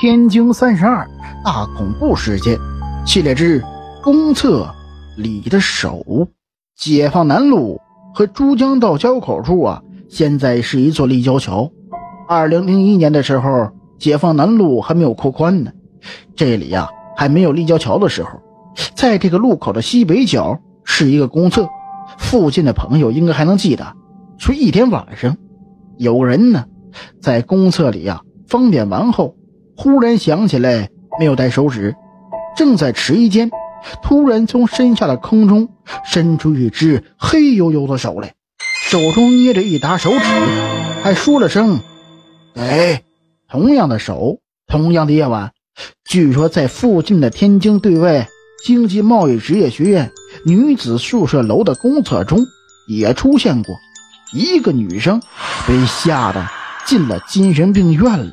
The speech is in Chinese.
天津三十二大恐怖事件系列之公厕里的手。解放南路和珠江道交口处啊，现在是一座立交桥。二零零一年的时候，解放南路还没有扩宽呢，这里呀还没有立交桥的时候，在这个路口的西北角是一个公厕。附近的朋友应该还能记得，说一天晚上，有人呢在公厕里呀方便完后。忽然想起来没有带手纸，正在迟疑间，突然从身下的空中伸出一只黑黝黝的手来，手中捏着一沓手纸，还说了声“给”。同样的手，同样的夜晚，据说在附近的天津对外经济贸易职业学院女子宿舍楼的公厕中也出现过一个女生，被吓得进了精神病院了。